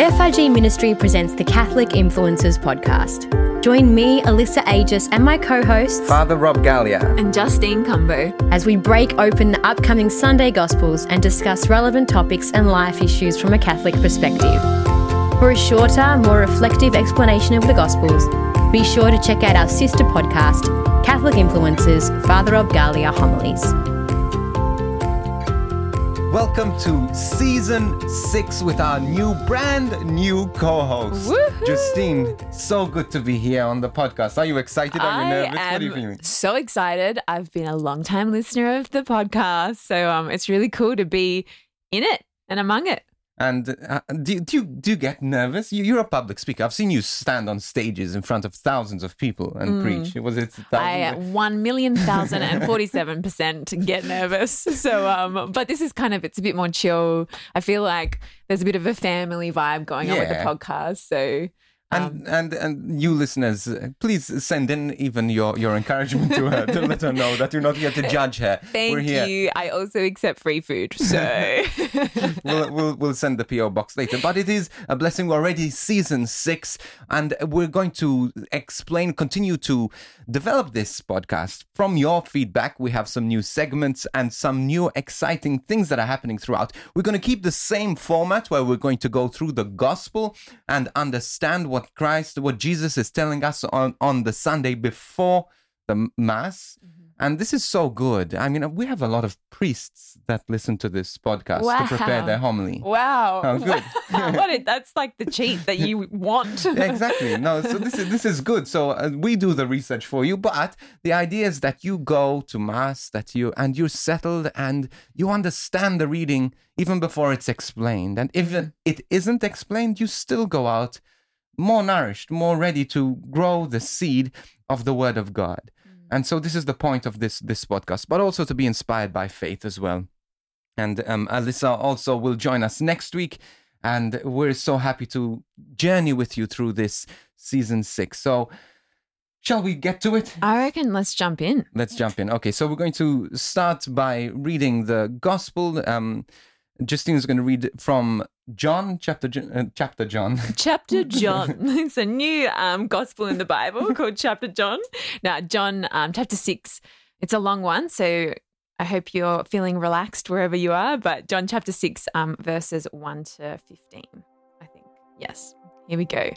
FRG Ministry presents the Catholic Influencers Podcast. Join me, Alyssa Agius, and my co hosts, Father Rob Galea. and Justine Cumbo. as we break open the upcoming Sunday Gospels and discuss relevant topics and life issues from a Catholic perspective. For a shorter, more reflective explanation of the Gospels, be sure to check out our sister podcast, Catholic Influencers Father Rob Galea Homilies. Welcome to season six with our new, brand new co host, Woohoo! Justine. So good to be here on the podcast. Are you excited? Are you I nervous? What are you am feeling? so excited. I've been a long time listener of the podcast, so um, it's really cool to be in it and among it. And uh, do, do, you, do you get nervous? You, you're a public speaker. I've seen you stand on stages in front of thousands of people and preach. Was it Mm. I one million thousand and forty-seven percent get nervous. So, um, but this is kind of it's a bit more chill. I feel like there's a bit of a family vibe going on with the podcast. So, And, um, and and you listeners, please send in even your, your encouragement to her to let her know that you're not here to judge her. thank We're here. you. I also accept free food. So, we'll, we'll, we'll send the PO box later. But it is a blessing. We're already season six, and we're going to explain, continue to develop this podcast from your feedback. We have some new segments and some new exciting things that are happening throughout. We're going to keep the same format where we're going to go through the gospel and understand what Christ, what Jesus is telling us on, on the Sunday before the Mass. Mm-hmm. And this is so good. I mean, we have a lot of priests that listen to this podcast to prepare their homily. Wow. Oh, good. what that's like the cheat that you want. exactly. No, so this is this is good. So uh, we do the research for you, but the idea is that you go to mass, that you and you're settled and you understand the reading even before it's explained. And if Mm-hmm. it isn't explained, you still go out more nourished, more ready to grow the seed of the Word of God. And so this is the point of this this podcast, but also to be inspired by faith as well. And um, Alyssa also will join us next week. And we're so happy to journey with you through this season six. So, shall we get to it? I reckon let's jump in. Let's jump in. Okay, so we're going to start by reading the gospel. Um, Justine is going to read from John, chapter, uh, chapter John. Chapter John. it's a new um, gospel in the Bible called Chapter John. Now, John, um, chapter six. It's a long one, so I hope you're feeling relaxed wherever you are. But John chapter six, um, verses one to fifteen. I think. Yes. Here we go.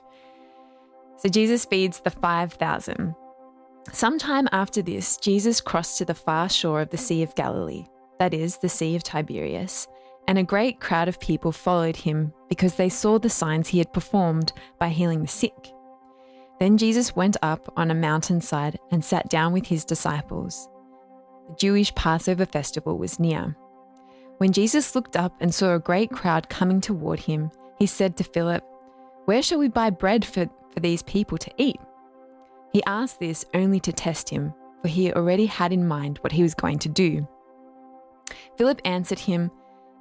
So Jesus feeds the five thousand. Sometime after this, Jesus crossed to the far shore of the Sea of Galilee, that is, the Sea of Tiberias, and a great crowd of people followed him because they saw the signs he had performed by healing the sick. Then Jesus went up on a mountainside and sat down with his disciples. The Jewish Passover festival was near. When Jesus looked up and saw a great crowd coming toward him, he said to Philip, Where shall we buy bread for, for these people to eat? He asked this only to test him, for he already had in mind what he was going to do. Philip answered him,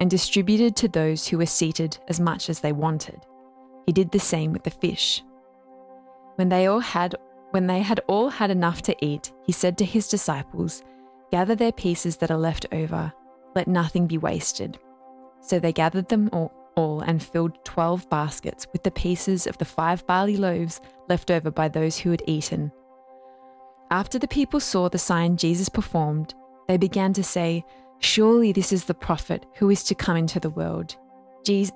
and distributed to those who were seated as much as they wanted. He did the same with the fish. When they all had when they had all had enough to eat, he said to his disciples, Gather their pieces that are left over, let nothing be wasted. So they gathered them all, all and filled twelve baskets with the pieces of the five barley loaves left over by those who had eaten. After the people saw the sign Jesus performed, they began to say, Surely this is the prophet who is to come into the world. Je-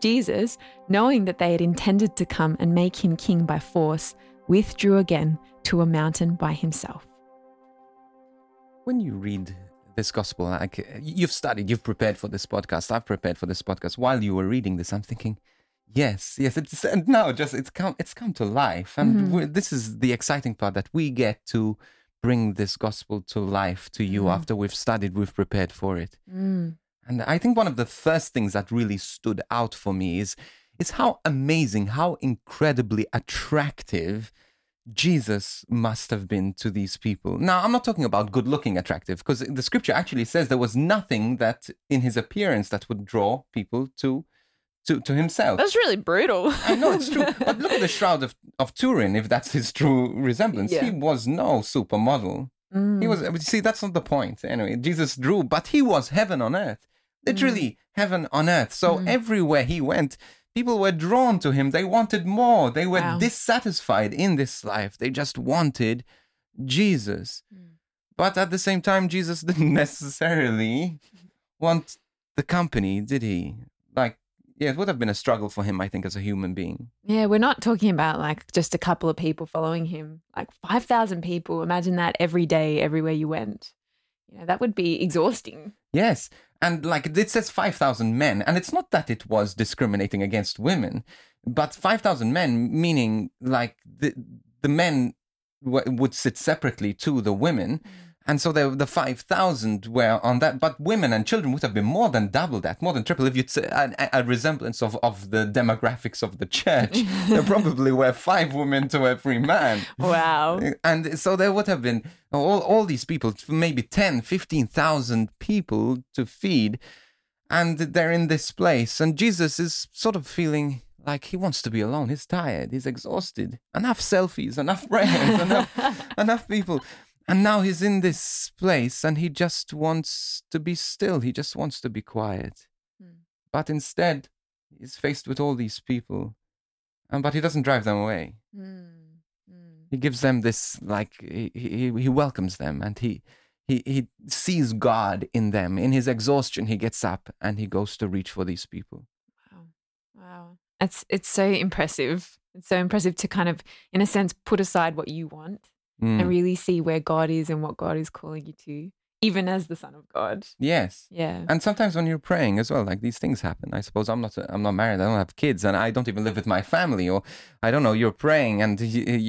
Jesus, knowing that they had intended to come and make him king by force, withdrew again to a mountain by himself. When you read this gospel, like you've studied, you've prepared for this podcast. I've prepared for this podcast. While you were reading this, I'm thinking, yes, yes, it's and now just it's come, it's come to life, and mm-hmm. we're this is the exciting part that we get to bring this gospel to life to you after we've studied, we've prepared for it. Mm. And I think one of the first things that really stood out for me is is how amazing, how incredibly attractive Jesus must have been to these people. Now, I'm not talking about good looking attractive, because the scripture actually says there was nothing that in his appearance that would draw people to to, to himself. That's really brutal. I know it's true. But look at the Shroud of, of Turin, if that's his true resemblance. Yeah. He was no supermodel. Mm. He was, see, that's not the point. Anyway, Jesus drew, but he was heaven on earth. Literally heaven on earth. So Mm. everywhere he went, people were drawn to him. They wanted more. They were Wow. dissatisfied in this life. They just wanted Jesus. Mm. But at the same time, Jesus didn't necessarily want the company, did he? Yeah, it would have been a struggle for him, I think, as a human being. Yeah, we're not talking about like just a couple of people following him. Like 5,000 people. Imagine that every day, everywhere you went. You know, that would be exhausting. Yes. And like it says 5,000 men. And it's not that it was discriminating against women, but 5,000 men, meaning like the, the men w- would sit separately to the women. Mm. And so the, the 5,000 were on that. But women and children would have been more than double that, more than triple. If you'd say a, a resemblance of, of the demographics of the church, there probably were five women to every man. Wow. And so there would have been all, all these people, maybe 10, 15,000 people to feed. And they're in this place. And Jesus is sort of feeling like he wants to be alone. He's tired. He's exhausted. Enough selfies, enough prayers, enough, enough people. And now he's in this place and he just wants to be still. He just wants to be quiet. Hmm. But instead, he's faced with all these people. And, but he doesn't drive them away Mm. Mm. he gives them this like he, he, he welcomes them and he, he he sees god in them in his exhaustion he gets up and he goes to reach for these people Wow. Wow. It's it's so impressive. It's so impressive to kind of, in a sense, put aside what you want Mm. and really see where God is and what God is calling you to, even as the Son of God. yes Yeah. and sometimes when you're praying as well like these things happen i suppose i'm not i'm not married i don't have kids and i don't even live with my family or i don't know you're praying and y-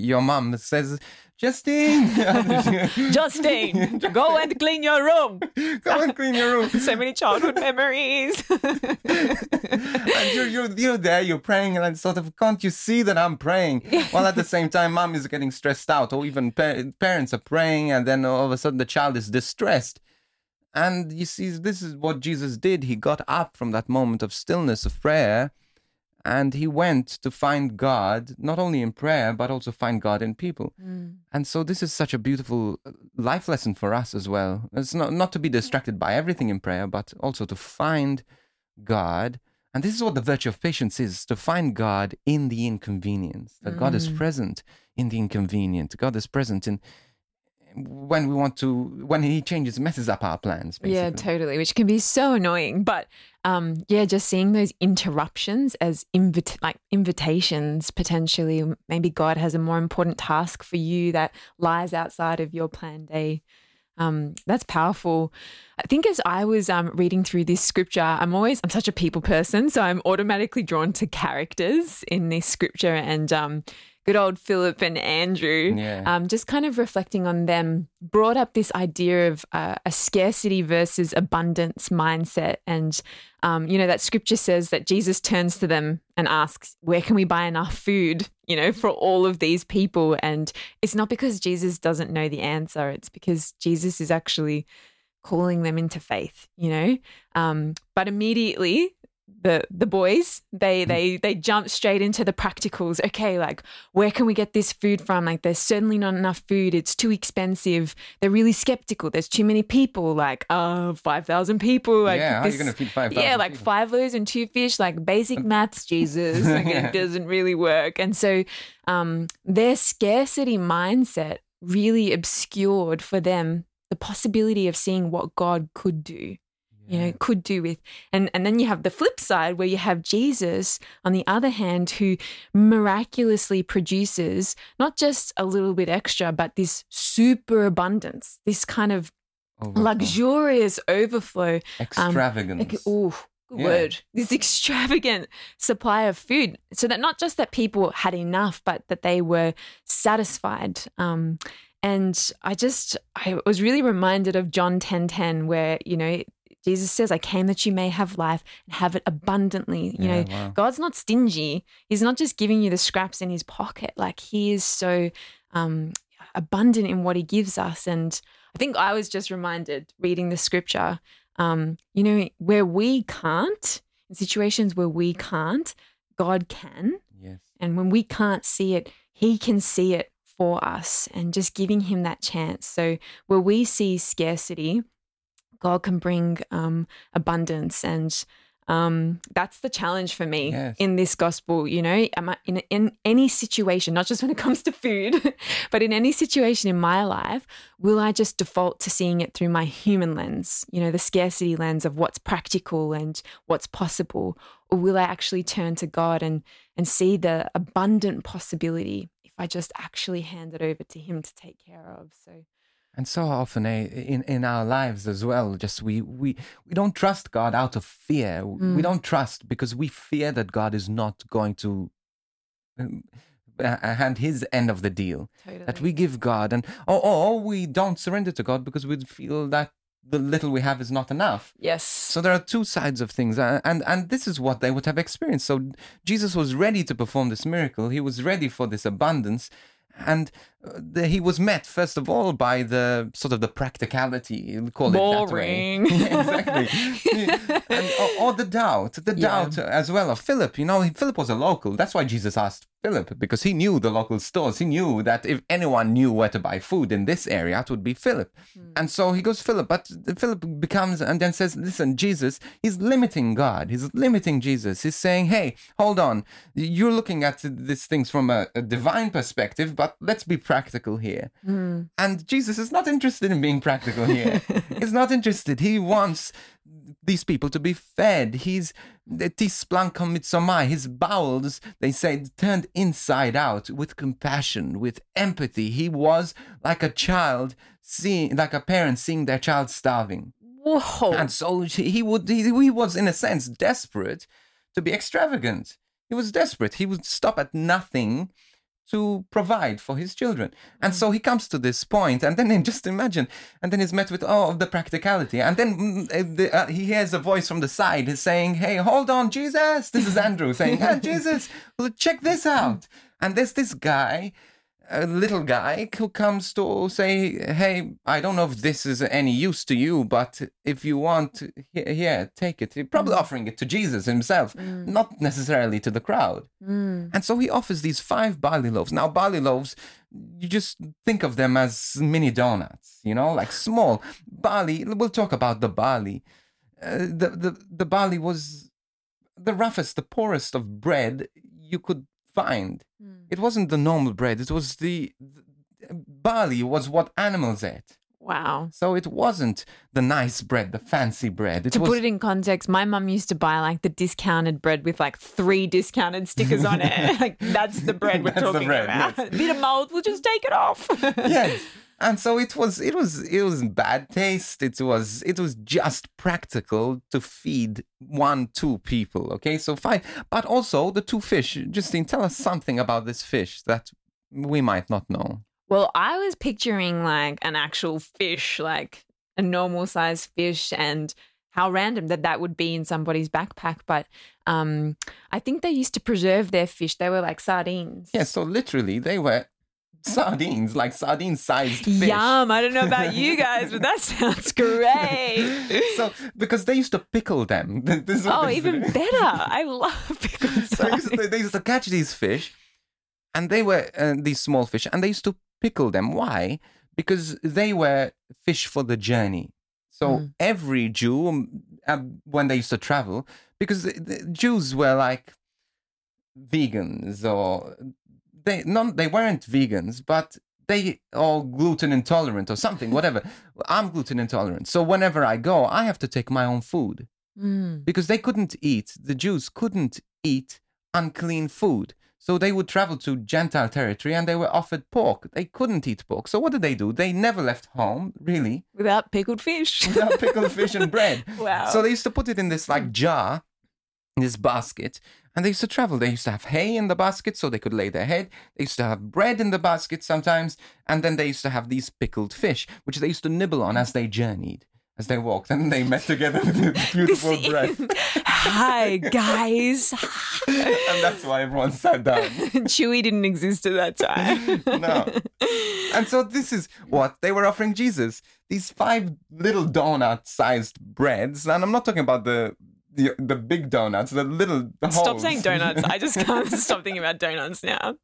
your mom says justine Justine, go and clean your room. go and clean your room So many childhood memories. and you're, you're, you're there, you're praying, and I'm sort of, can't you see that I'm praying? While at the same time, mom is getting stressed out, or even pa- parents are praying, and then all of a sudden the child is distressed. And you see, this is what Jesus did. He got up from that moment of stillness of prayer, and he went to find God, not only in prayer, but also find God in people. Mm. And so this is such a beautiful uh, life lesson for us as well. It's not not to be distracted by everything in prayer, but also to find God. And this is what the virtue of patience is to find God in the inconvenience, that God is Mm. present in the inconvenient. God is present in when we want to, when He changes, messes up our plans, basically. Yeah, totally. Which can be so annoying. But um, yeah, just seeing those interruptions as invit- like invitations potentially. Maybe God has a more important task for you that lies outside of your planned day. Um, that's powerful. I think as I was um, reading through this scripture, I'm always I'm such a people person, so I'm automatically drawn to characters in this scripture and um, good old Philip and Andrew. Yeah. Um, just kind of reflecting on them brought up this idea of uh, a scarcity versus abundance mindset, and um, you know that scripture says that Jesus turns to them and asks, "Where can we buy enough food?" You know, for all of these people, and it's not because Jesus doesn't know the answer; it's because Jesus is actually calling them into faith. You know, um, but immediately the the boys they they they jump straight into the practicals. Okay like where can we get this food from? Like there's certainly not enough food. It's too expensive. They're really skeptical. There's too many people. Like oh 5000 people. Like yeah, how are you going to feed 5,000 yeah, like people? five loaves and two fish, like basic maths, Jesus. Like Yeah. it doesn't really work. And so um, their scarcity mindset really obscured for them the possibility of seeing what God could do you know could do with and and then you have the flip side where you have Jesus on the other hand who miraculously produces not just a little bit extra but this super abundance this kind of Overflow. luxurious overflow extravagance. like, oh, good Yeah. word. This extravagant supply of food, so that not just that people had enough, but that they were satisfied. Um, and I just, I was really reminded of John ten ten, where you know Jesus says, I came that you may have life and have it abundantly. You Yeah, know, wow. God's not stingy. He's not just giving you the scraps in his pocket. Like he is so um, abundant in what he gives us. And I think I was just reminded reading the scripture, um, you know, where we can't, in situations where we can't, God can. Yes. And when we can't see it, he can see it for us and just giving him that chance. So where we see scarcity, God can bring um, abundance. And um, that's the challenge for me Yes. in this gospel. You know, am I, in, in any situation, not just when it comes to food, but in any situation in my life, will I just default to seeing it through my human lens, you know, the scarcity lens of what's practical and what's possible? Or will I actually turn to God and, and see the abundant possibility if I just actually hand it over to Him to take care of? So, And so often eh, in, in our lives as well, just we, we, we don't trust God out of fear. Mm. We don't trust because we fear that God is not going to um, uh, hand his end of the deal. totally. That we give God, and or, or we don't surrender to God because we feel that the little we have is not enough. yes. So there are two sides of things, uh, and and this is what they would have experienced. So Jesus was ready to perform this miracle. He was ready for this abundance, and uh, the, he was met first of all by the sort of the practicality, call it that way. Boring. Yeah, exactly, and, or, or the doubt, the Yeah. doubt as well of Philip. You know, Philip was a local. That's why Jesus asked Philip because he knew the local stores. He knew that if anyone knew where to buy food in this area, it would be Philip. And so he goes, Philip, but Philip becomes and then says, Listen, Jesus, he's limiting God. He's limiting Jesus. He's saying, Hey, hold on. You're looking at these things from a, a divine perspective, but let's be practical here. Mm. And Jesus is not interested in being practical here. He's not interested. He wants these people to be fed. His splanchnizomai. His bowels, they say, turned inside out with compassion, with empathy. He was like a child seeing, like a parent seeing their child starving. Whoa. And so he would, he, he was in a sense desperate to be extravagant. He was desperate. He would stop at nothing to provide for his children. And so he comes to this point, and then just imagine, and then he's met with all of the practicality. And then mm, uh, the, uh, he hears a voice from the side saying, Hey, hold on, Jesus. This is Andrew saying, Hey, Jesus, check this out. And there's this guy a little guy who comes to say, "Hey, I don't know if this is any use to you, but if you want, here, here take it." He's probably offering it to Jesus himself, not necessarily to the crowd. Mm. And so he offers these five barley loaves. Now, barley loaves, you just think of them as mini donuts, you know, like small barley. We'll talk about the barley. Uh, the the the barley was the roughest, the poorest of bread you could find. Mm. It wasn't the normal bread. It was the, the barley was what animals ate. Wow. So it wasn't the nice bread, the fancy bread. It To was put it in context, my mum used to buy like the discounted bread with like three discounted stickers on it. like that's the bread we're That's the talking bread, about. yes. Bit of mold, we'll just take it off. yes. And so it was it was it was bad taste. It was it was just practical to feed one, two people. Okay, so fine. But also the two fish. Justine, tell us something about this fish that we might not know. Well, I was picturing like an actual fish, like a normal size fish, and how random that that would be in somebody's backpack. But um, I think they used to preserve their fish. They were like sardines. Yeah, so literally they were sardines, like sardine sized fish. Yum. I don't know about you guys, but that sounds great. so because they used to pickle them. Oh, they used to even better. I love pickled So they used, to, sardines. they used to catch these fish, and they were uh, these small fish, and they used to pickle them. Why? Because they were fish for the journey. So Mm. every Jew, um, uh, when they used to travel, because the, the Jews were like vegans, or they non they weren't vegans, but they are gluten intolerant or something, whatever. I'm gluten intolerant, so whenever I go, I have to take my own food Mm. because they couldn't eat, the Jews couldn't eat unclean food. So they would travel to Gentile territory and they were offered pork. They couldn't eat pork. So what did they do? They never left home, really, Without pickled fish. without pickled fish and bread. Wow. So they used to put it in this like jar, this basket, and they used to travel. They used to have hay in the basket so they could lay their head. They used to have bread in the basket sometimes, and then they used to have these pickled fish, which they used to nibble on as they journeyed. as they walked, and they met together with beautiful breath. Hi guys. and that's why everyone sat down. Chewy didn't exist at that time. No. And so this is what they were offering Jesus. These five little donut-sized breads, and I'm not talking about the the, the big donuts, the little the Stop holes. saying donuts. I just can't stop thinking about donuts now.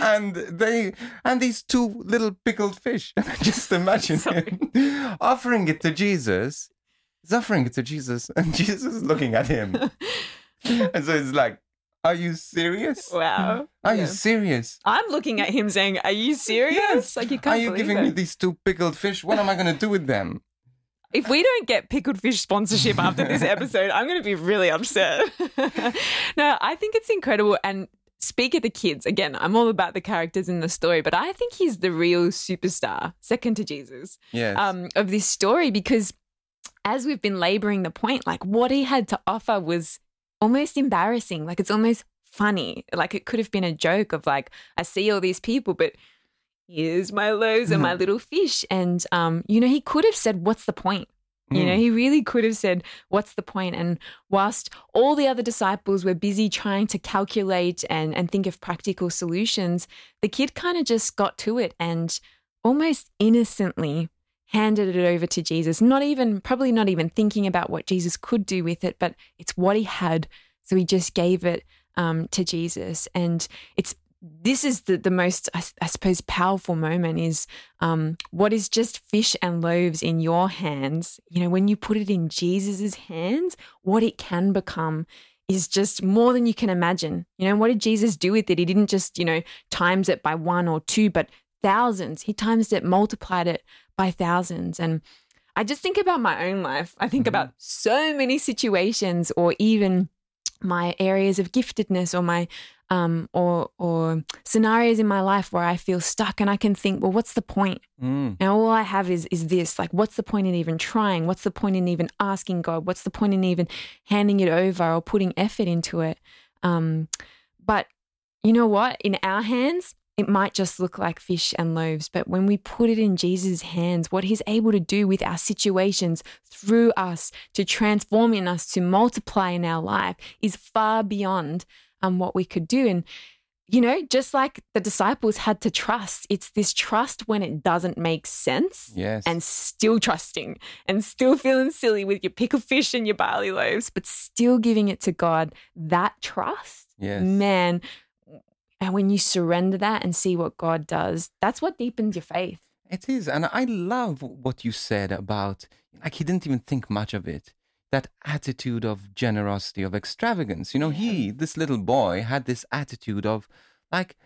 and they and these two little pickled fish. Just imagine him offering it to Jesus. He's offering it to Jesus, and Jesus is looking at him. and so it's like, "Are you serious? Wow. Are Yeah. you serious? I'm looking at him saying, Are you serious? Yes. Like you can't Are you giving it. me these two pickled fish? What am I going to do with them?" If we don't get pickled fish sponsorship after this episode, I'm going to be really upset. no, I think it's incredible. And speak of the kids, again, I'm all about the characters in the story, but I think he's the real superstar, second to Jesus, Yes. um, of this story because as we've been laboring the point, like what he had to offer was almost embarrassing. Like it's almost funny. Like it could have been a joke of like, I see all these people, but here's my loaves and my little fish. And, um, you know, he could have said, What's the point? You know, Mm. he really could have said, What's the point? And whilst all the other disciples were busy trying to calculate and, and think of practical solutions, the kid kind of just got to it and almost innocently handed it over to Jesus, not even, probably not even thinking about what Jesus could do with it, but it's what he had. So he just gave it um, to Jesus. And it's, this is the, the most, I suppose, powerful moment is um, what is just fish and loaves in your hands. You know, when you put it in Jesus's hands, what it can become is just more than you can imagine. You know, what did Jesus do with it? He didn't just, you know, times it by one or two, but thousands. He times it, multiplied it by thousands. And I just think about my own life. I think Mhm. about so many situations or even my areas of giftedness or my um or or scenarios in my life where I feel stuck and I can think, well, what's the point? Mm. Now all I have is is this. Like, what's the point in even trying? What's the point in even asking God? What's the point in even handing it over or putting effort into it? Um, but you know what? In our hands, it might just look like fish and loaves, but when we put it in Jesus' hands, what he's able to do with our situations through us to transform in us, to multiply in our life is far beyond um, what we could do. And you know, just like the disciples had to trust, it's this trust when it doesn't make sense Yes. and still trusting and still feeling silly with your pickled fish and your barley loaves, but still giving it to God. That trust, yes. man. And when you surrender that and see what God does, that's what deepens your faith. It is, and I love what you said about like he didn't even think much of it. That attitude of generosity, of extravagance. You know, he, this little boy, had this attitude of like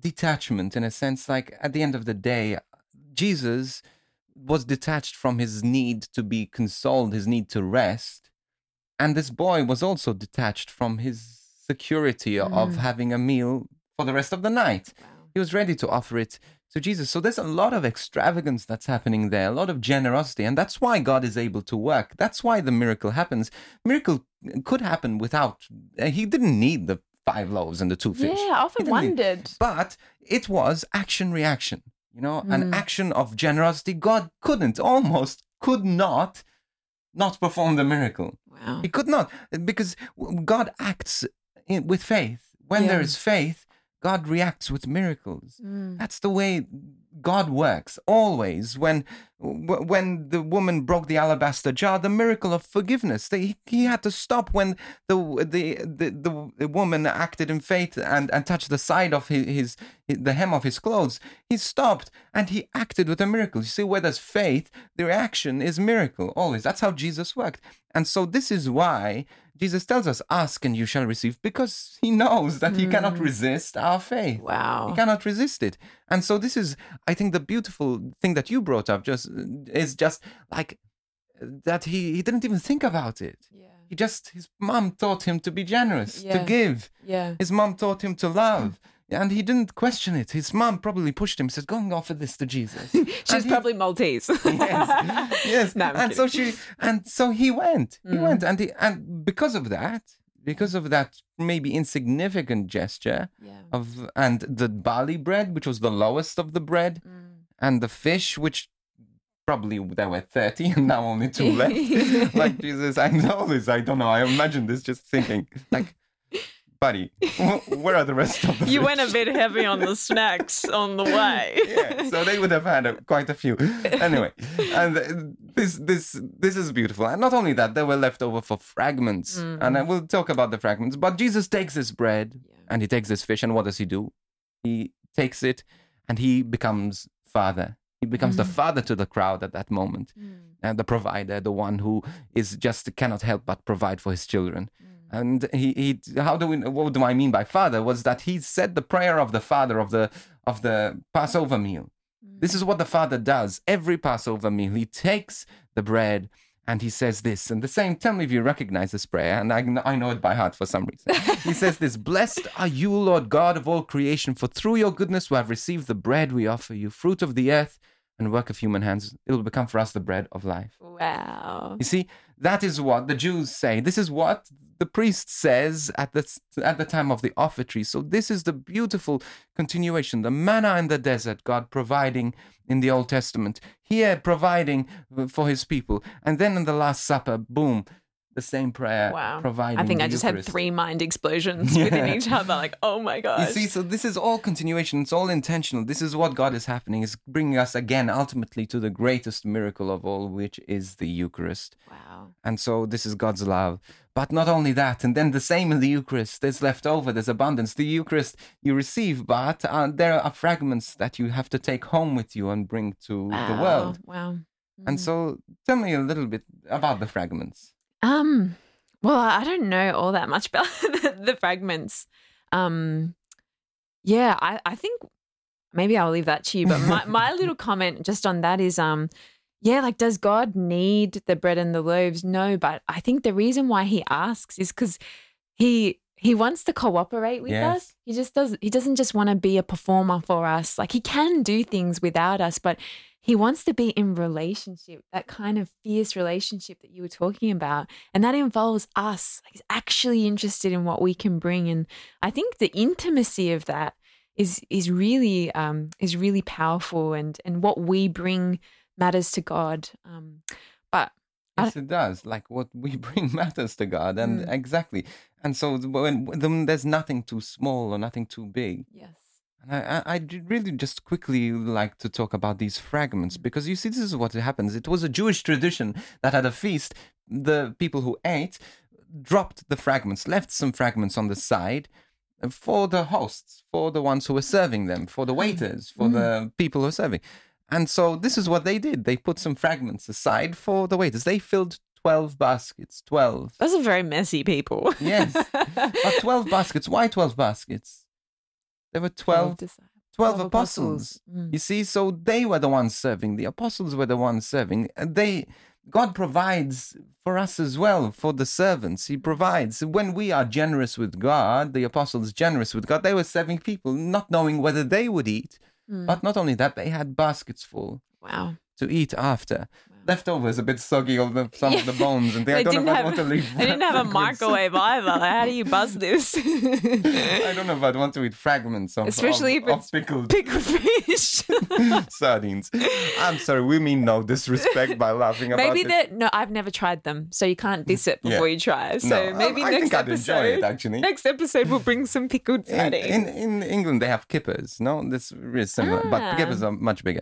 detachment in a sense. Like at the end of the day, Jesus was detached from his need to be consoled, his need to rest, and this boy was also detached from his security of Mm. having a meal for the rest of the night he was ready to offer it to Jesus. So there's a lot of extravagance that's happening there, a lot of generosity, and that's why God is able to work. That's why the miracle happens. Miracle could happen without. uh, He didn't need the five loaves and the two fish. Yeah, I often didn't need- wondered. But it was action reaction. You know, an Mm. action of generosity. God couldn't, almost could not, not perform the miracle. Wow. He could not because God acts in, with faith. When there Yeah. is faith, God reacts with miracles. Mm. That's the way God works always. When when the woman broke the alabaster jar, the miracle of forgiveness. They, he had to stop when the the, the the the woman acted in faith and, and touched the side of his, his the hem of his clothes. He stopped and he acted with a miracle. You see, where there's faith, the reaction is miracle always. That's how Jesus worked. And so this is why Jesus tells us, "Ask and you shall receive," because he knows that he cannot hmm. resist our faith. Wow. He cannot resist it. And so this is, I think, the beautiful thing that you brought up. Just is just like that he he didn't even think about it. Yeah. He just his mom taught him to be generous, to give. Yeah. His mom taught him to love. And he didn't question it. His mom probably pushed him, said, Go and offer this to Jesus. She's he- probably Maltese. yes, yes. No, and so she, and so he went. He Mm. went, and he, and because of that, because of that maybe insignificant gesture Yeah. of, and the barley bread, which was the lowest of the bread, Mm. and the fish, which probably there were 30 and now only two left. like, Jesus, I know this. I don't know. I imagine this just thinking, like, buddy, where are the rest of the You went a bit heavy on the snacks on the way. yeah, so they would have had a, quite a few. Anyway, and this this this is beautiful. And not only that, they were left over for fragments, mm. and I will talk about the fragments. But Jesus takes this bread and he takes this fish, and what does he do? He takes it and he becomes father. He becomes the mm. father to the crowd at that moment, mm. and the provider, the one who is just cannot help but provide for his children. And he, he, how do we? What do I mean by father? Was that he said the prayer of the father of the of the Passover meal. Mm. This is what the father does every Passover meal. He takes the bread and he says this. And the same, tell me if you recognize this prayer. And I, I know it by heart for some reason. he says this Blessed are you, Lord God of all creation, for through your goodness we have received the bread we offer you, fruit of the earth and work of human hands. It will become for us the bread of life. Wow. You see, that is what the Jews say. This is what the priest says at the at the time of the offertory. So this is the beautiful continuation. The manna in the desert, God providing in the Old Testament, here providing for His people, and then in the Last Supper, boom, the same prayer Wow. providing. I think I just Eucharist. had three mind explosions Yeah. within each other. Like, oh my god! You see, so this is all continuation. It's all intentional. This is what God is happening. Is bringing us again, ultimately, to the greatest miracle of all, which is the Eucharist. wow. And so this is God's love. But not only that, and then the same in the Eucharist. There's left over, there's abundance. The Eucharist you receive, but uh, there are fragments that you have to take home with you and bring to the world. Wow. And Mm. so tell me a little bit about the fragments. Um, well, I don't know all that much about the, the fragments. Um, yeah, I, I think maybe I'll leave that to you. But my, my little comment just on that is, um, yeah, like, does God need the bread and the loaves? No, but I think the reason why He asks is because He He wants to cooperate with Yes. us. He just does. He doesn't just want to be a performer for us. Like He can do things without us, but he wants to be in relationship, that kind of fierce relationship that you were talking about. And that involves us. Like he's actually interested in what we can bring. And I think the intimacy of that is is really um, is really powerful and and what we bring matters to God. Um, but Yes, it does. Like what we bring matters to God, and Mm. exactly. And so when, when there's nothing too small or nothing too big, yes. And I, I, I'd really just quickly like to talk about these fragments mm. because you see, this is what happens. It was a Jewish tradition that at a feast, the people who ate dropped the fragments, left some fragments on the side for the hosts, for the ones who were serving them, for the hmm. waiters, for hmm. the people who were serving. And so this is what they did. They put some fragments aside for the waiters. They filled 12 baskets, 12. Those are very messy people. Yes. But 12 baskets. Why 12 baskets? There were 12 disciples. 12 apostles. Mm. You see, so they were the ones serving. The apostles were the ones serving. And They, God provides for us as well, for the servants. He provides. When we are generous with God, the apostles generous with God, they were serving people, not knowing whether they would eat. Mm. But not only that, they had baskets full Wow. to eat after. Leftovers, a bit soggy, all the, some of the bones, and they, I don't know if I want to leave. They didn't have a microwave either. How do you buzz this? I don't know if I'd want to eat fragments of, Especially of, if it's pickled Pickled fish. sardines. I'm sorry, we mean no disrespect by laughing about maybe that. No, I've never tried them, so you can't diss it Yeah. before you try. So No, maybe I, I next episode. it actually. Next episode, we'll bring some pickled In, sardines. in, in England, they have kippers. No, This is similar, Ah. but kippers are much bigger.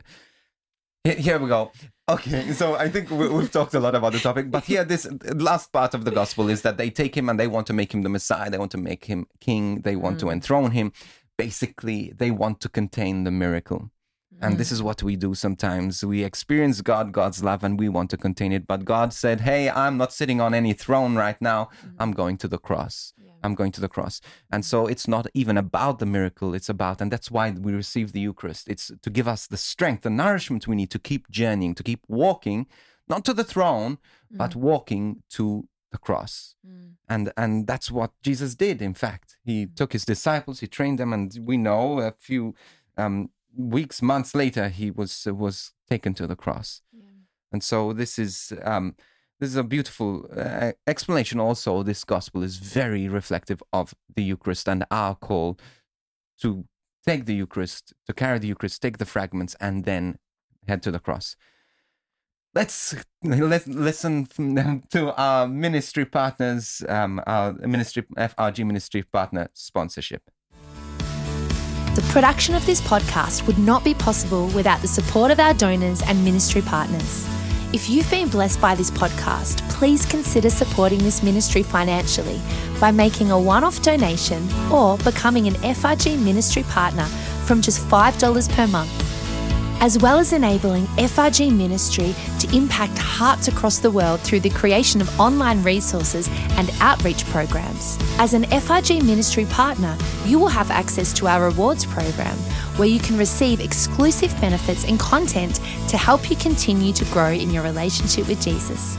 Here we go. Okay, so I think we, we've talked a lot about the topic, but here, this last part of the gospel is that they take him and they want to make him the Messiah. They want to make him king. They want to mm. enthrone him. Basically, they want to contain the miracle. And this mm. is what we do sometimes. We experience God, God's love, and we want to contain it. But God said, Hey, I'm not sitting on any throne right now. Mm. I'm going to the cross. I'm going to the cross. And so it's not even about the miracle. It's about, and that's why we receive the Eucharist. It's to give us the strength, the nourishment we need to keep journeying, to keep walking, not to the throne, but walking to the cross. And and that's what Jesus did. In fact, he took his disciples, he trained them, and we know a few um, weeks, months later, he was was taken to the cross. And so this is um, this is a beautiful uh, explanation. Also, this gospel is very reflective of the Eucharist and our call to take the Eucharist, to carry the Eucharist, take the fragments, and then head to the cross. let's let's listen to our ministry partners, um, our ministry FRG ministry partner sponsorship. The production of this podcast would not be possible without the support of our donors and ministry partners. If you've been blessed by this podcast, please consider supporting this ministry financially by making a one off donation or becoming an FRG ministry partner from just $5 per month as well as enabling FRG ministry to impact hearts across the world through the creation of online resources and outreach programs. As an FRG ministry partner, you will have access to our rewards program where you can receive exclusive benefits and content to help you continue to grow in your relationship with Jesus.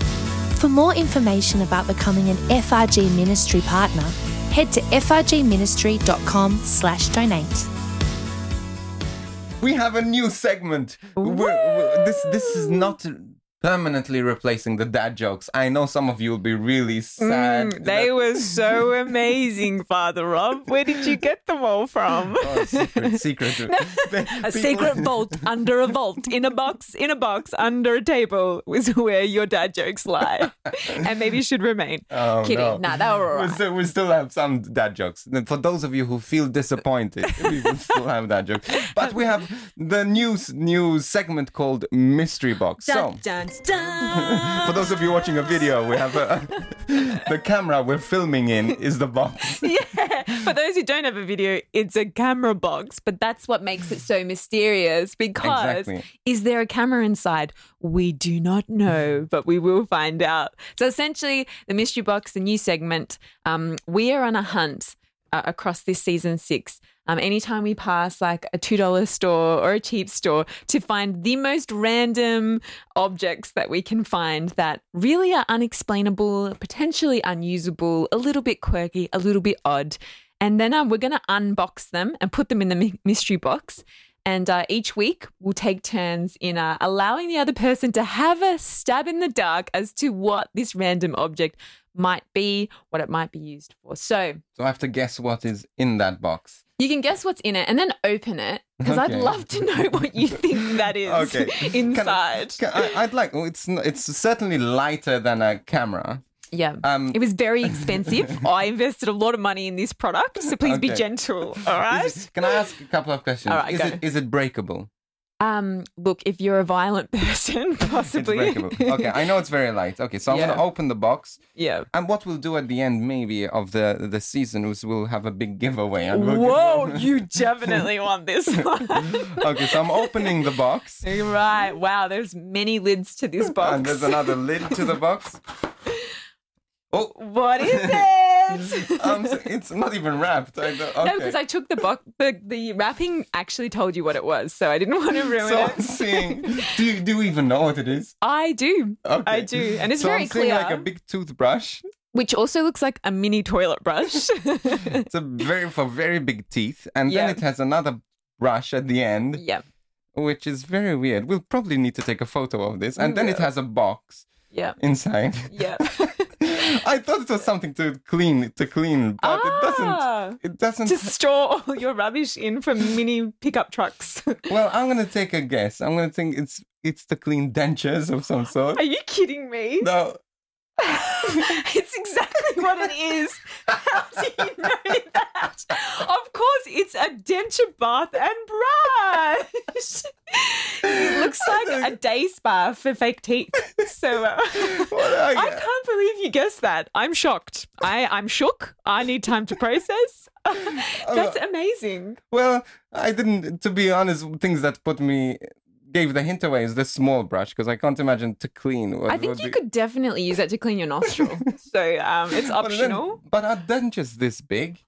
For more information about becoming an FRG ministry partner, head to frgministry.com/donate we have a new segment. We're, we're, this this is not permanently replacing the dad jokes. I know some of you will be really sad. Mm, they were so amazing, Father Rob. Where did you get them all from? Oh, secret, secret. a secret vault under a vault, in a box, in a box, under a table is where your dad jokes lie, and maybe should remain. Oh, Kidding. No. Nah, that were all right. we, still, we still have some dad jokes. For those of you who feel disappointed, we will still have dad jokes. But we have the new new segment called Mystery Box. Dun, so. dun, dun. For those of you watching a video, we have a, the camera we're filming in is the box. yeah. For those who don't have a video, it's a camera box, but that's what makes it so mysterious because Exactly. is there a camera inside? We do not know, but we will find out. So essentially, the mystery box, the new segment, um, we are on a hunt uh, across this season six. Um, anytime we pass like a $2 store or a cheap store to find the most random objects that we can find that really are unexplainable, potentially unusable, a little bit quirky, a little bit odd. And then um, we're going to unbox them and put them in the my- mystery box. And uh, each week we'll take turns in uh, allowing the other person to have a stab in the dark as to what this random object might be, what it might be used for. So So I have to guess what is in that box. you can guess what's in it and then open it because I'd love to know what you think that is Okay. Can I- inside. Can I, I'd like. well, It's it's certainly lighter than a camera. yeah. Um, it was very expensive. I invested a lot of money in this product, so please be gentle. All right. it- can I ask a couple of questions? All right, is go. it is it breakable? Um, look, if you're a violent person, It's possibly. breakable. Okay, I know it's very light. Okay, so I'm Yeah. gonna open the box, yeah. and what we'll do at the end, maybe of the the season, is we'll have a big giveaway. And we'll give- Whoa, you definitely want this one. okay, so I'm opening the box, right. Wow, there's many lids to this box. and there's another lid to the box. Oh, What is it? um, so it's not even wrapped. Okay. No, because I took the box. The, the wrapping actually told you what it was, so I didn't want to ruin so it. I'm seeing. Do you do you even know what it is? I do. Okay. I do, and it's so very I'm clear. like a big toothbrush. which also looks like a mini toilet brush. It's a very for very big teeth, and then it has another brush at the end, yeah, which is very weird. We'll probably need to take a photo of this, and then it has a box yeah, inside. yeah. I thought it was something to clean to clean, but it Ah. doesn't. It doesn't. to store all your rubbish in for mini pickup trucks. Well, I'm gonna take a guess. I'm gonna think it's it's to clean dentures of some sort. Are you kidding me? No, it's exactly what it is. How do you know that? Of course, it's a denture bath and brush. it looks like a day spa for fake teeth. So uh, What are I can't believe you guessed that. I'm shocked. I, I'm shook. I need time to process. That's amazing. Well, I didn't. To be honest, things that put me gave the hint away is the small brush because I can't imagine to clean. What I think you be- could definitely use that to clean your nostril. so um, it's optional. But then-. But are dentures this big?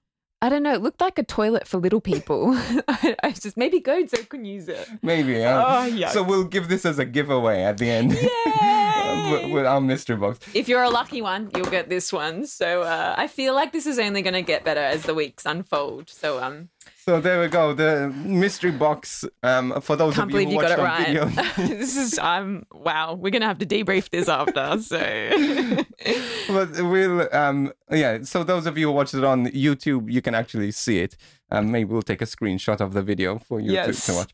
I don't know. It looked like a toilet for little people. I, I just maybe Godzo can use it. Maybe. Uh, Oh, yuck. So we'll give this as a giveaway at the end. Yay! With, with our mystery box. If you're a lucky one, you'll get this one. So uh, I feel like this is only going to get better as the weeks unfold. So um, So there we go. The mystery box. Um, for those can't of you believe who you got watched it right. video, this is um wow. We're gonna have to debrief this after. So but we'll um yeah. So those of you who watched it on YouTube, you can actually see it. Um, maybe we'll take a screenshot of the video for you to, Yes. to watch.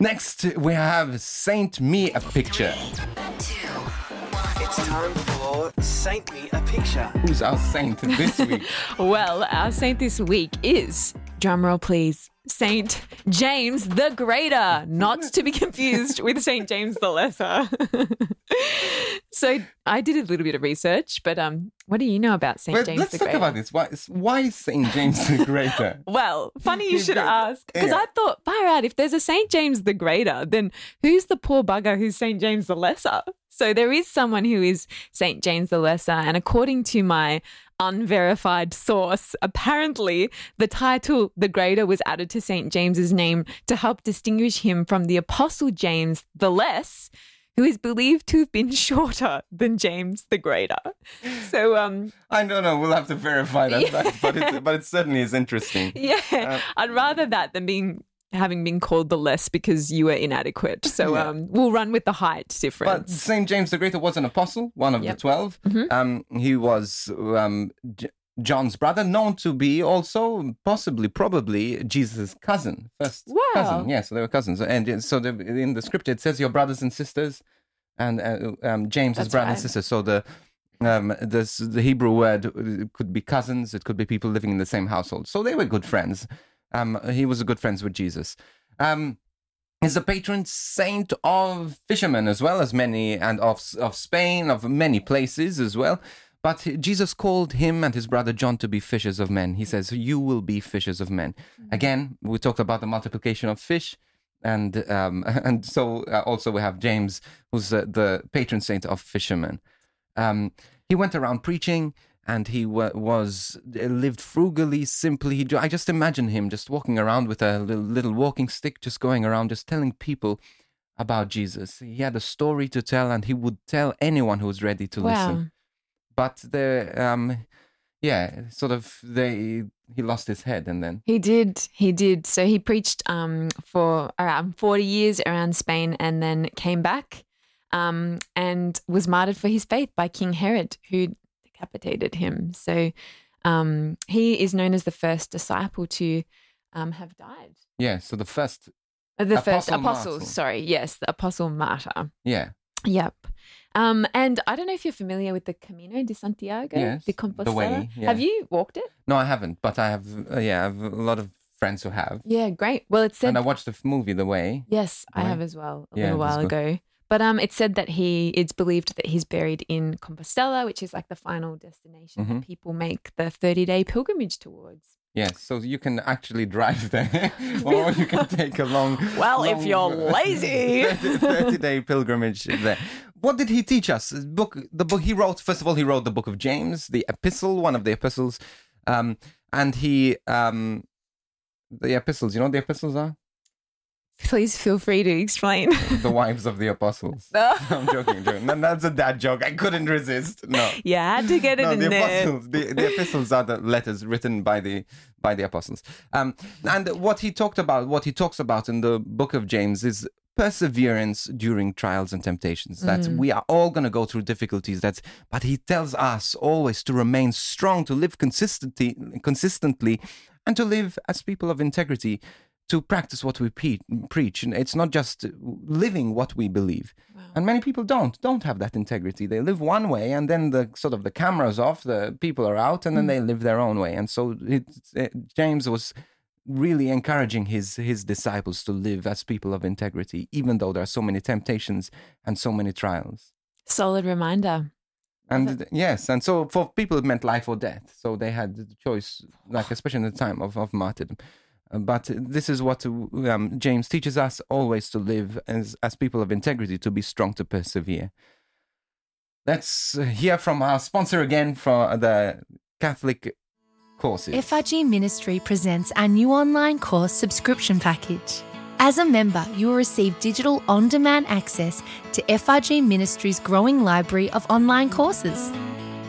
Next, we have Saint Me a picture. It's time for Saint Me a Picture. Who's our saint this week? Well, our saint this week is, drumroll please, Saint James the Greater, not to be confused with Saint James the Lesser. so I did a little bit of research, but um, what do you know about Saint Well, James let's the talk Greater? about this. Why, why is Saint James the Greater? Well, funny you should ask because Yeah. I thought, far out, if there's a Saint James the Greater, then who's the poor bugger who's Saint James the Lesser? So there is someone who is Saint James the Lesser, and according to my unverified source, apparently the title the Greater was added to Saint James's name to help distinguish him from the Apostle James the Less. Who is believed to have been shorter than James the Greater? So, um, I don't know. We'll have to verify that fact, but it, but it certainly is interesting. Yeah, Uh, I'd rather that than being having been called the less because you were inadequate. So Yeah. um, we'll run with the height difference. But. Saint James the Greater was an apostle, one of Yep. the 12 Mhm. Um, he was um, J- John's brother, known to be also possibly, probably Jesus' cousin, first Wow. cousin. Yeah, so they were cousins. And so the, in the scripture it says your brothers and sisters, and uh, um, James' That's brother and sister. So the um, this, the Hebrew word could be cousins. It could be people living in the same household. So they were good friends. Um, he was a good friends with Jesus. Um, is the patron saint of fishermen as well as many and of of Spain of many places as well. But Jesus called him and his brother John to be fishers of men. He says, "You will be fishers of men." Again, we talked about the multiplication of fish, and um, and so uh, also we have James, who's uh, the patron saint of fishermen. Um, he went around preaching and he wa was uh, lived frugally, simply. He, I just imagine him just walking around with a little, little walking stick, just going around, just telling people about Jesus. He had a story to tell, and he would tell anyone who was ready to wow. listen. But the um, yeah, sort of they he lost his head, and then He did. He did. So he preached um, for around 40 years around Spain and then came back um, and was martyred for his faith by King Herod, who decapitated him. So um, he is known as the first disciple to um, have died. yeah. So the first Uh, The first Apostle apostle, martyr. sorry. Yes, the apostle martyr. yeah Yep. Um, and I don't know if you're familiar with the Camino de Santiago Yes, the Compostela. way, yeah. Have you walked it? no, I haven't, but I have uh, yeah, I have a lot of friends who have, Yeah, great. Well, it's said and I watched the movie The Way. yes, I Right. have as well a Yeah, little while ago. But um, it said that he it's believed that he's buried in Compostela, which is like the final destination Mhm. that people make the 30 day pilgrimage towards. Yes, so you can actually drive there, or you can take a long. Well, if you're lazy. 30, day pilgrimage there. What did he teach us? Book, the book he wrote. First of all, he wrote the book of James, the epistle, one of the epistles, um, and he, um, the epistles. You know what the epistles are? Please feel free to explain. The wives of the apostles. I'm joking, I'm joking. No, that's a dad joke. I couldn't resist. No. yeah, I had to get it no, in the there. apostles. The, the epistles are the letters written by the by the apostles. Um, and what he talked about, what he talks about in the book of James is perseverance during trials and temptations. That we are all going to go through difficulties. That's but he tells us always to remain strong, to live consistently, consistently, and to live as people of integrity. To practice what we preach, and it's not just living what we believe. And many people don't don't have that integrity. They live one way, and then the sort of the cameras off, the people are out, and then they mm. live their own way. And so it, it, James was really encouraging his his disciples to live as people of integrity, even though there are so many temptations and so many trials. Solid reminder. And yes, and so for people it meant life or death. So they had the choice, like especially in the time of, of martyrdom. But this is what um, James teaches us always to live as, as people of integrity, to be strong, to persevere. Let's hear from our sponsor again for the Catholic courses. FRG Ministry presents our new online course subscription package. As a member, you will receive digital on demand access to FRG Ministry's growing library of online courses.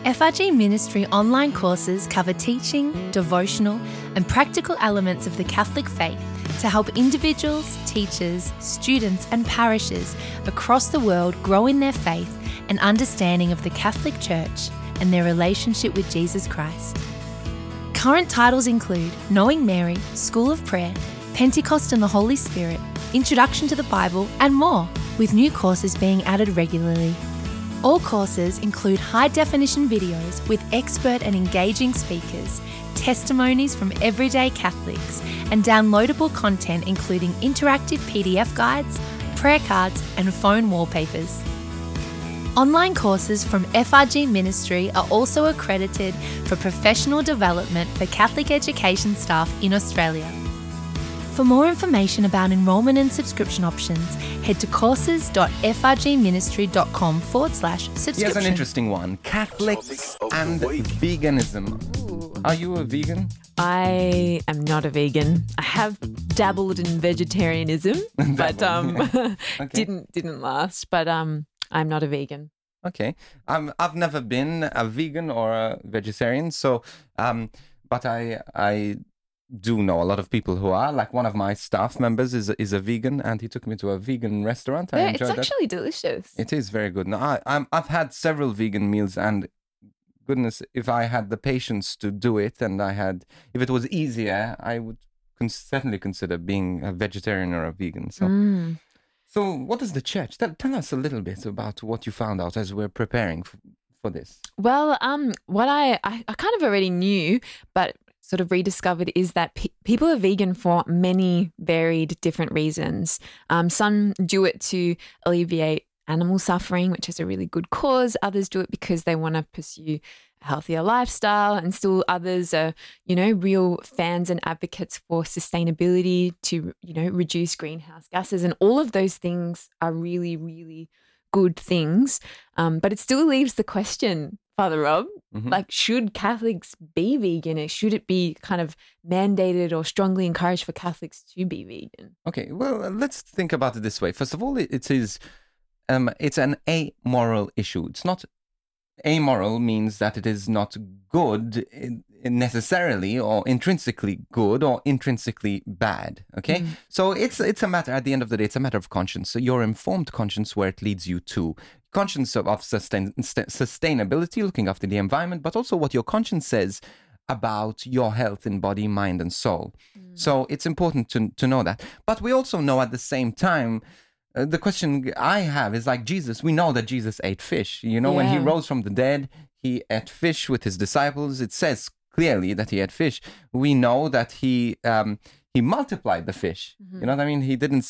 FRG Ministry online courses cover teaching, devotional, and practical elements of the Catholic faith to help individuals, teachers, students, and parishes across the world grow in their faith and understanding of the Catholic Church and their relationship with Jesus Christ. Current titles include Knowing Mary, School of Prayer, Pentecost and the Holy Spirit, Introduction to the Bible, and more, with new courses being added regularly. All courses include high definition videos with expert and engaging speakers, testimonies from everyday Catholics, and downloadable content including interactive PDF guides, prayer cards, and phone wallpapers. Online courses from FRG Ministry are also accredited for professional development for Catholic education staff in Australia. For more information about enrolment and subscription options, head to courses.frgministry.com forward slash subscription. Here's an interesting one Catholics and veganism. Are you a vegan? I am not a vegan. I have dabbled in vegetarianism, but um, didn't didn't last. But um, I'm not a vegan. Okay. Um, I've never been a vegan or a vegetarian, so um, but I I do know a lot of people who are. Like one of my staff members is a, is a vegan, and he took me to a vegan restaurant. I Yeah, it's that. actually delicious. It is very good. No, I, I'm, I've had several vegan meals, and goodness, if I had the patience to do it, and I had, if it was easier, I would con- certainly consider being a vegetarian or a vegan. So, Mm. so what is the church? Tell, tell us a little bit about what you found out as we're preparing for, for this. Well, um, what I, I I kind of already knew, but sort of rediscovered is that pe- people are vegan for many varied different reasons. Um, some do it to alleviate animal suffering, which is a really good cause. Others do it because they want to pursue a healthier lifestyle, and still others are, you know, real fans and advocates for sustainability to, you know, reduce greenhouse gases, and all of those things are really, really good things. Um, but it still leaves the question, Father Rob, Mhm. like, should Catholics be vegan? Or should it be kind of mandated or strongly encouraged for Catholics to be vegan? Okay, well, uh, let's think about it this way. First of all, it, it is, um, it's an amoral issue. It's not amoral means that it is not good necessarily or intrinsically good or intrinsically bad. Okay, so it's it's a matter at the end of the day. It's a matter of conscience. So your informed conscience where it leads you to conscience of, of sustain, st- sustainability, looking after the environment, but also what your conscience says about your health in body, mind, and soul. So it's important to to know that. But we also know at the same time. Uh, the question I have is like Jesus. We know that Jesus ate fish. You know, when he rose from the dead, he ate fish with his disciples. It says clearly that he had fish. We know that he um, he multiplied the fish. You know what I mean? He didn't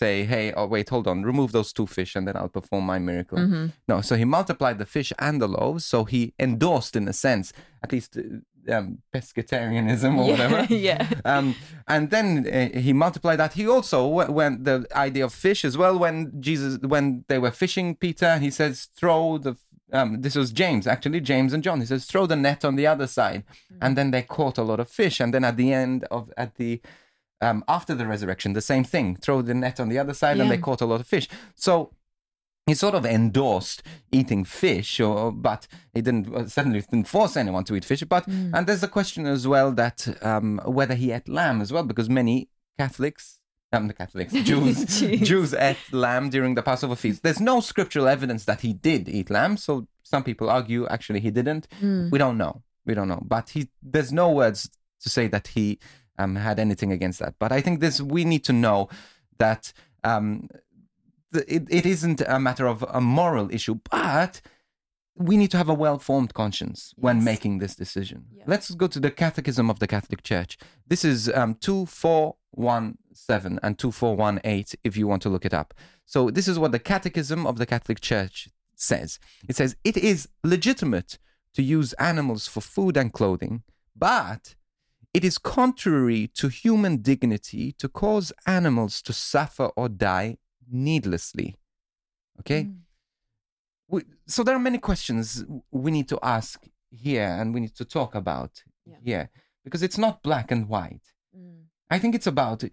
say, "Hey, oh wait, hold on, remove those two fish, and then I'll perform my miracle." Mm-hmm. No, so he multiplied the fish and the loaves. So he endorsed, in a sense, at least uh, um, pescatarianism or whatever. yeah. Um, and then uh, he multiplied that. He also wh- when the idea of fish as well. When Jesus, when they were fishing, Peter, he says, "Throw the." Um, this was James, actually, James and John. He says, "Throw the net on the other side," and then they caught a lot of fish. And then at the end of at the um, after the resurrection, the same thing. Throw the net on the other side, and they caught a lot of fish. So he sort of endorsed eating fish, or but he didn't certainly didn't force anyone to eat fish. But and there's a question as well that um, whether he ate lamb as well, because many Catholics. Um, the Catholics, Jews, Jews. Ate lamb during the Passover feast. There's no scriptural evidence that he did eat lamb, so some people argue actually he didn't. We don't know. We don't know. But he, there's no words to say that he um, had anything against that. But I think this we need to know that um, th- it, it isn't a matter of a moral issue, but we need to have a well-formed conscience when making this decision. Yeah. Let's go to the Catechism of the Catholic Church. This is um, 2417 and 2418 if you want to look it up. So this is what the Catechism of the Catholic Church says. It says it is legitimate to use animals for food and clothing, but it is contrary to human dignity to cause animals to suffer or die needlessly. Okay? We, so there are many questions we need to ask here and we need to talk about Yeah. here because it's not black and white. I think it's about it,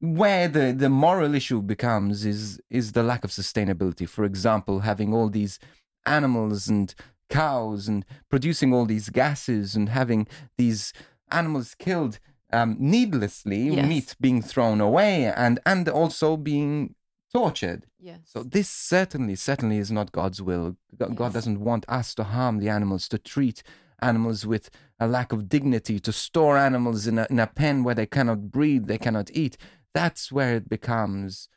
where the, the moral issue becomes is is the lack of sustainability. For example, having all these animals and cows and producing all these gases and having these animals killed um, needlessly, Yes. meat being thrown away and and also being tortured. Yes. So this certainly, certainly is not God's will. God Yes. doesn't want us to harm the animals, to treat animals with a lack of dignity, to store animals in a, in a pen where they cannot breathe, they cannot eat. That's where it becomes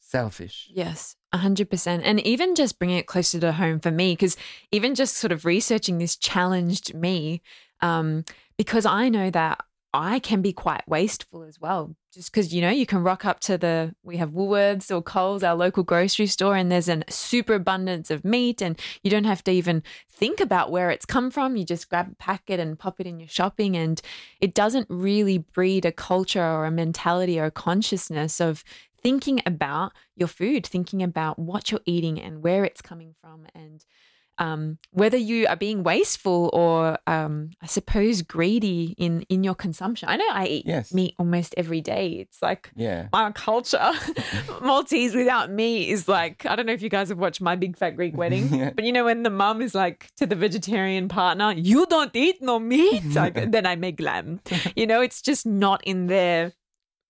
selfish. Yes. 100%. And even just bringing it closer to home for me, because even just sort of researching this challenged me um, because I know that I can be quite wasteful as well. Just because, you know, you can rock up to the, we have Woolworths or Coles, our local grocery store, and there's a super abundance of meat, and you don't have to even think about where it's come from. You just grab a packet and pop it in your shopping. And it doesn't really breed a culture or a mentality or a consciousness of thinking about your food, thinking about what you're eating and where it's coming from. And um, whether you are being wasteful or um, I suppose greedy in in your consumption. I know I eat Yes. meat almost every day. It's like Yeah. my culture. Maltese without meat is like I don't know if you guys have watched My Big Fat Greek Wedding, Yeah. but you know when the mum is like to the vegetarian partner, "You don't eat no meat," like, then I make lamb. You know, it's just not in their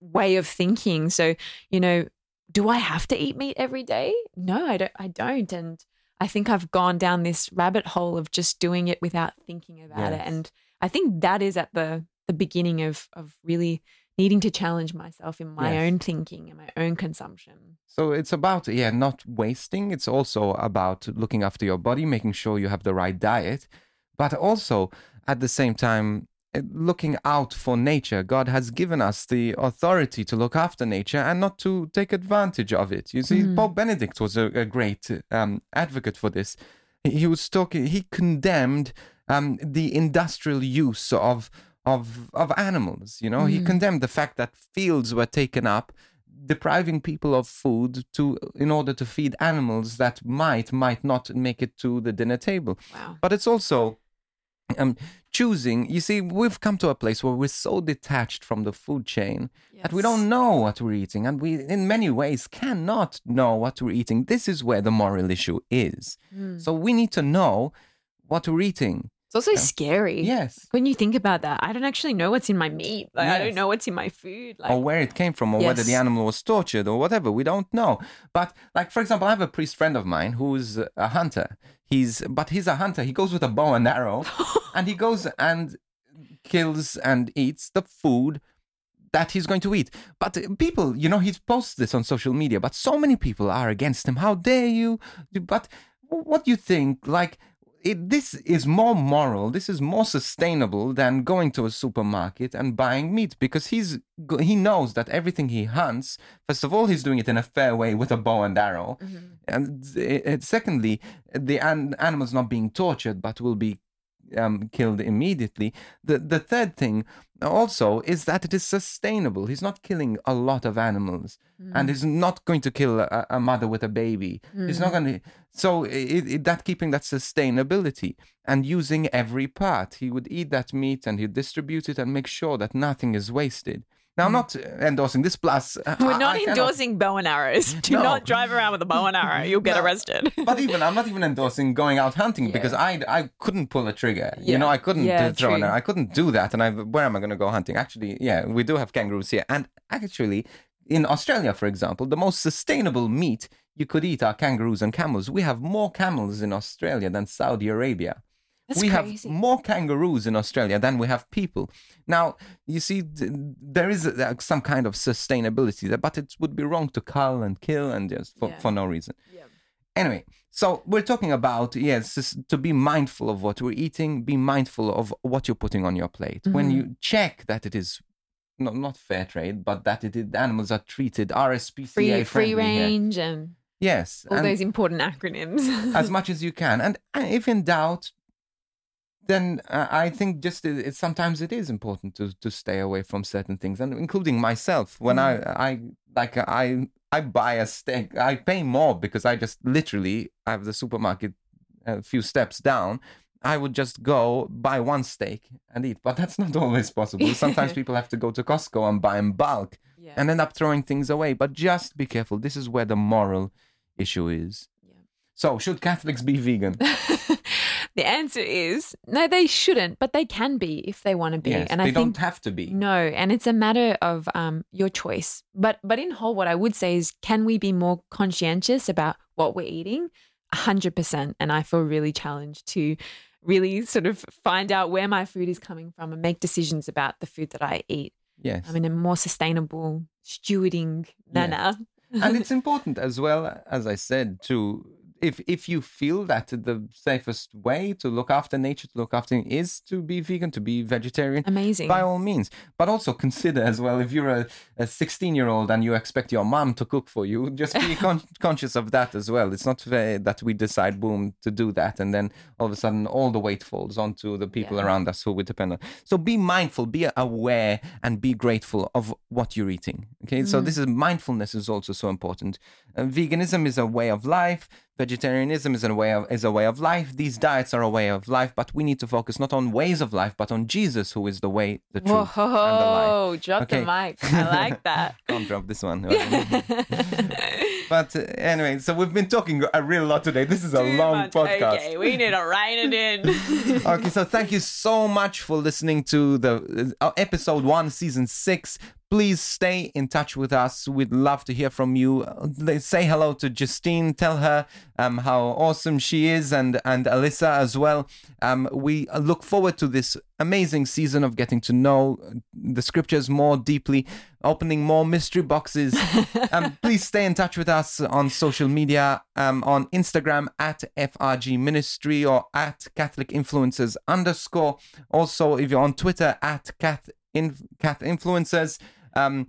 way of thinking. So you know, do I have to eat meat every day? No, I don't. I don't, and I think I've gone down this rabbit hole of just doing it without thinking about it, and I think that is at the the beginning of of really needing to challenge myself in my Yes. own thinking and my own consumption. So it's about yeah, not wasting. It's also about looking after your body, making sure you have the right diet, but also at the same time looking out for nature. God has given us the authority to look after nature and not to take advantage of it. You see, Mhm. Pope Benedict was a, a great um, advocate for this. He was talking. He condemned um, the industrial use of of of animals. You know, he Mhm. condemned the fact that fields were taken up, depriving people of food to in order to feed animals that might might not make it to the dinner table. Wow. But it's also um, choosing. You see, we've come to a place where we're so detached from the food chain that we don't know what we're eating, and we, in many ways, cannot know what we're eating. This is where the moral issue is. Mm. So we need to know what we're eating. It's also scary. Yes. When you think about that, I don't actually know what's in my meat. Like I don't know what's in my food. Like or where it came from, or whether the animal was tortured, or whatever. We don't know. But like, for example, I have a priest friend of mine who's a hunter. He's but he's a hunter. He goes with a bow and arrow, and he goes and kills and eats the food that he's going to eat. But uh, people, you know, he posts this on social media. But so many people are against him. How dare you? But what do you think? Like. It, this is more moral. This is more sustainable than going to a supermarket and buying meat because he's he knows that everything he hunts. First of all, he's doing it in a fair way with a bow and arrow, and uh, uh, secondly, the an- animal's not being tortured but will be um, killed immediately. The the third thing also is that it is sustainable. He's not killing a lot of animals, and he's not going to kill a, a mother with a baby. He's not going to. So it, it, that keeping that sustainability and using every part, he would eat that meat and he'd distribute it and make sure that nothing is wasted. Now, I'm not endorsing this. Plus, uh, We're not I cannot- endorsing bow and arrows. Do No. not drive around with a bow and arrow. You'll get No. arrested. but even I'm not even endorsing going out hunting because I I couldn't pull a trigger. You know, I couldn't Yeah, throw an arrow. I couldn't do that. And I where am I going to go hunting? Actually, yeah, we do have kangaroos here. And actually, in Australia, for example, the most sustainable meat you could eat are kangaroos and camels. We have more camels in Australia than Saudi Arabia. That's we crazy. have more kangaroos in Australia than we have people. Now, you see, there is uh, some kind of sustainability there, but it would be wrong to cull and kill and just for, Yeah. for no reason. Anyway, so we're talking about, yes, to be mindful of what we're eating, be mindful of what you're putting on your plate. When Mm-hmm. you check that it is not, not fair trade, but that it animals are treated RSPCA Free, free friendly here. range and Yes. all and- those important acronyms. as much as you can. And uh, if in doubt, then uh, I think just it, it, sometimes it is important to to stay away from certain things, and including myself. When I mm. I like uh, I I buy a steak, I pay more because I just literally have the supermarket a few steps down. I would just go buy one steak and eat, but that's not always possible. Sometimes people have to go to Costco and buy in bulk yeah. and end up throwing things away. But just be careful. This is where the moral issue is. Yeah. So, should Catholics be vegan? the answer is no, they shouldn't, but they can be if they want to be. yes, and they I don't think have to be. No, and it's a matter of um, your choice. But but in whole, what I would say is, can we be more conscientious about what we're eating? A hundred percent. And I feel really challenged to really sort of find out where my food is coming from and make decisions about the food that I eat Yes. um, in a more sustainable, stewarding manner. and it's important as well, as I said, to if if you feel that the safest way to look after nature, to look after is to be vegan, to be vegetarian, Amazing. by all means. But also consider as well if you're a, a 16 year old and you expect your mom to cook for you, just be con- conscious of that as well. It's not fair that we decide, boom, to do that, and then all of a sudden all the weight falls onto the people Yeah. around us who we depend on. So be mindful, be aware, and be grateful of what you're eating. Okay, so this is mindfulness is also so important. Uh, veganism is a way of life. Vegetarianism is a way of is a way of life. These diets are a way of life, but we need to focus not on ways of life, but on Jesus, who is the way, the truth, and the life. Whoa, drop Okay. the mic. I like that. Don't drop this one. but uh, anyway, so we've been talking a real lot today. This is a Too long much. podcast. Okay, we need to rein it in. okay, so thank you so much for listening to the uh, episode one, season six. Please stay in touch with us. We'd love to hear from you. Uh, Say hello to Justine. Tell her um, how awesome she is, and and Alyssa as well. Um, we look forward to this amazing season of getting to know the scriptures more deeply, opening more mystery boxes. um, please stay in touch with us on social media, um, on Instagram at FRG Ministry or at Catholic Influencers underscore. Also, if you're on Twitter at Cath, in, Cath Influencers, um,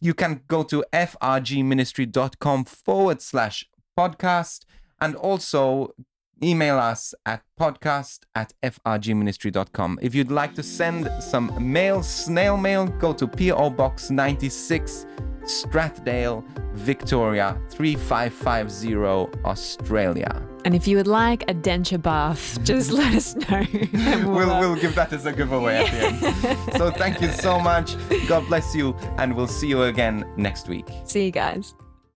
you can go to frgministry.com forward slash podcast and also email us at podcast at frgministry.com. If you'd like to send some mail, snail mail, go to PO Box 96, Strathdale, Victoria 3550, Australia. and if you would like a denture bath, just let us know. And We'll, uh, we'll give that as a giveaway at the end. so thank you so much. God bless you, and we'll see you again next week. see you guys.